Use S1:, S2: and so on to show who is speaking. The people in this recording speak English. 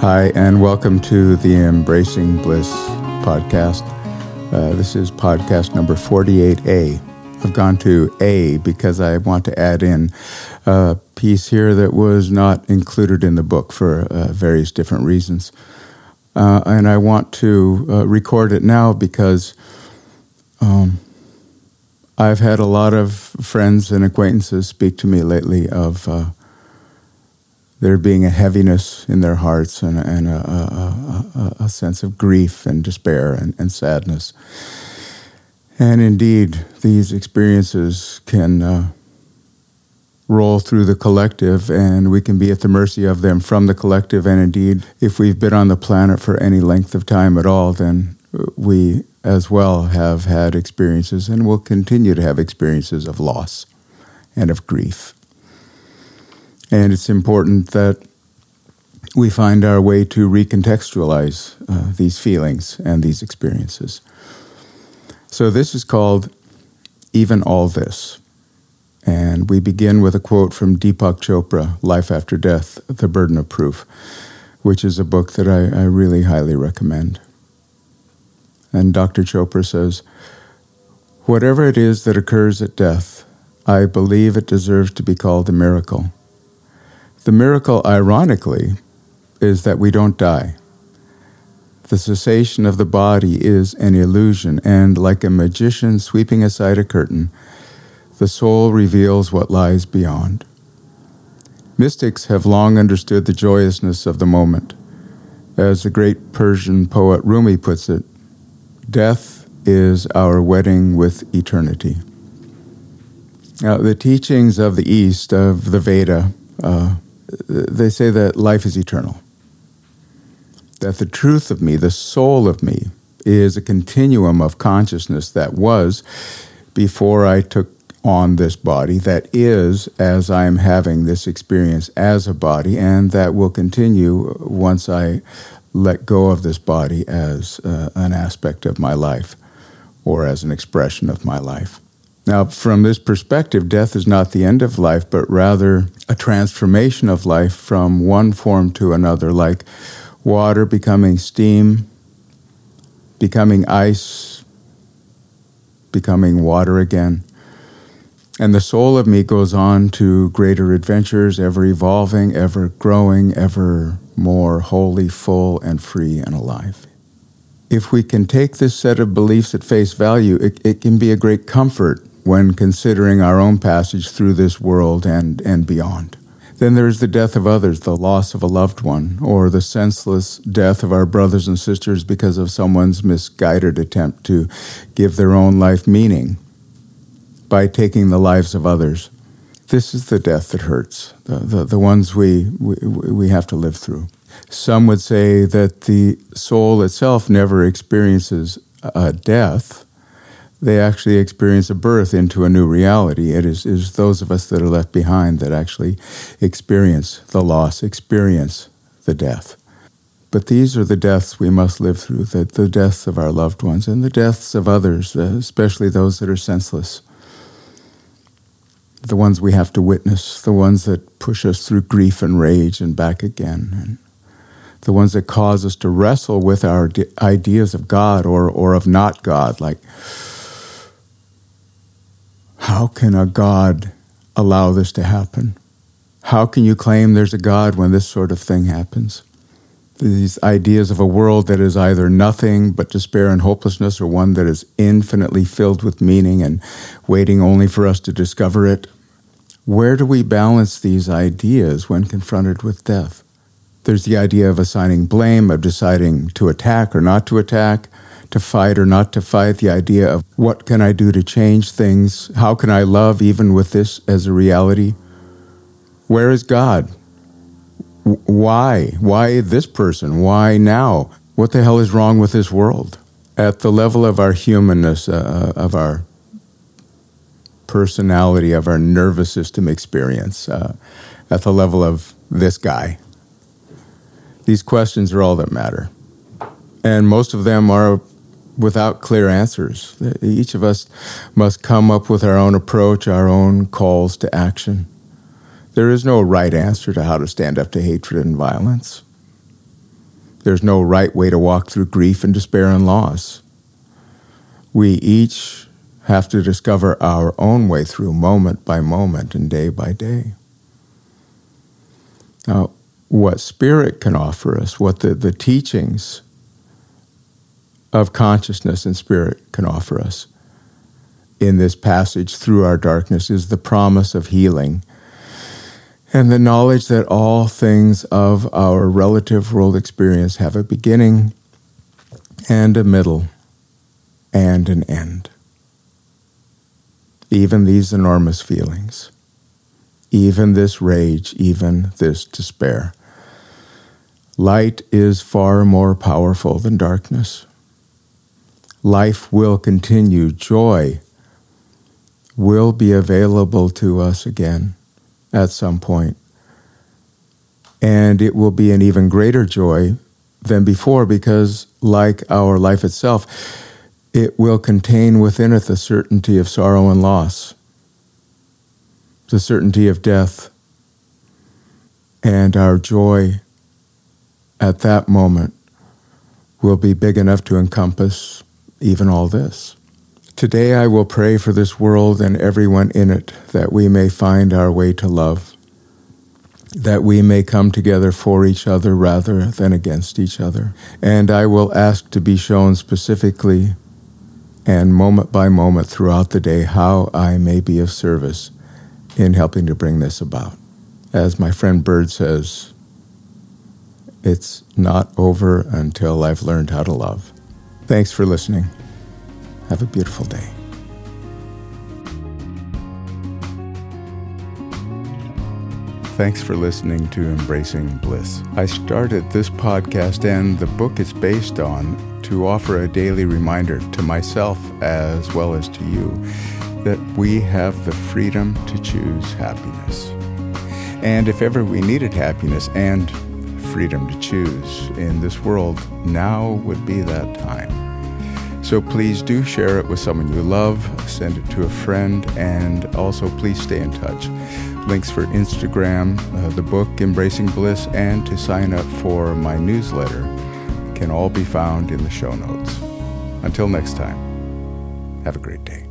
S1: Hi, and welcome to the Embracing Bliss podcast. Uh, this is podcast number 48A. I've gone to A because I want to add in a piece here that was not included in the book for uh, various different reasons. Uh, and I want to uh, record it now because um, I've had a lot of friends and acquaintances speak to me lately of uh, there being a heaviness in their hearts and, and a, a, a, a, sense of grief and despair and, and, sadness. And indeed, these experiences can uh, roll through the collective, and we can be at the mercy of them from the collective. And indeed, if we've been on the planet for any length of time at all, then we as well have had experiences and will continue to have experiences of loss and of grief. And it's important that we find our way to recontextualize uh, these feelings and these experiences. So, this is called Even All This. And we begin with a quote from Deepak Chopra, Life After Death The Burden of Proof, which is a book that I, I really highly recommend. And Dr. Chopra says, Whatever it is that occurs at death, I believe it deserves to be called a miracle. The miracle, ironically, is that we don't die. The cessation of the body is an illusion, and like a magician sweeping aside a curtain, the soul reveals what lies beyond. Mystics have long understood the joyousness of the moment. As the great Persian poet Rumi puts it, death is our wedding with eternity. Now, the teachings of the East, of the Veda, uh, they say that life is eternal. That the truth of me, the soul of me, is a continuum of consciousness that was before I took on this body, that is as I'm having this experience as a body, and that will continue once I let go of this body as uh, an aspect of my life or as an expression of my life. Now, from this perspective, death is not the end of life, but rather a transformation of life from one form to another, like water becoming steam, becoming ice, becoming water again. And the soul of me goes on to greater adventures, ever evolving, ever growing, ever more wholly, full, and free and alive if we can take this set of beliefs at face value, it, it, can be a great comfort when considering our own passage through this world and, and beyond. Then there's the death of others, the loss of a loved one, or the senseless death of our brothers and sisters because of someone's misguided attempt to give their own life meaning by taking the lives of others. This is the death that hurts, the, the, the ones we, we, we have to live through. Some would say that the soul itself never experiences a death they actually experience a birth into a new reality. It is, is those of us that are left behind that actually experience the loss, experience the death. But these are the deaths we must live through the, the deaths of our loved ones and the deaths of others, uh, especially those that are senseless. The ones we have to witness, the ones that push us through grief and rage and back again. And the ones that cause us to wrestle with our ideas of God or, or of not God, like how can a God allow this to happen? How can you claim there's a God when this sort of thing happens? These ideas of a world that is either nothing but despair and hopelessness, or one that is infinitely filled with meaning and waiting only for us to discover it. Where do we balance these ideas when confronted with death? There's the idea of assigning blame, of deciding to attack or not to attack, to fight or not to fight, the idea of what can I do to change things? How can I love even with this as a reality? Where is God? Why? Why this person? Why now? What the hell is wrong with this world? At the level of our humanness, uh, uh of our personality, of our nervous system experience, uh, at the level of this guy. These questions are all that matter. And most of them are without clear answers. Each of us must come up with our own approach, our own calls to action. There is no right answer to how to stand up to hatred and violence. There's no right way to walk through grief and despair and loss. We each have to discover our own way through moment by moment and day by day. Now, what Spirit can offer us, what the, the teachings of consciousness and Spirit can offer us in this passage through our darkness is the promise of healing and the knowledge that all things of our relative world experience have a beginning and a middle and an end. Even these enormous feelings, even this rage, even this despair. Light is far more powerful than darkness. Life will continue. Joy will be available to us again at some point. And it will be an even greater joy than before because, like our life itself, it will contain within it the certainty of sorrow and loss, the certainty of death, and our joy at that moment will be big enough to encompass even all this. Today I will pray for this world and everyone in it that we may find our way to love, that we may come together for each other rather than against each other. And I will ask to be shown specifically and moment by moment throughout the day how I may be of service in helping to bring this about. As my friend Bird says, it's not over until I've learned how to love. Thanks for listening. Have a beautiful day. Thanks for listening to Embracing Bliss. I started this podcast and the book it's based on to offer a daily reminder to myself as well as to you that we have the freedom to choose happiness. And if ever we needed happiness and freedom to choose in this world, now would be that time. So please do share it with someone you love, send it to a friend, and also please stay in touch. Links for Instagram, uh, the book Embracing Bliss, and to sign up for my newsletter can all be found in the show notes. Until next time, have a great day.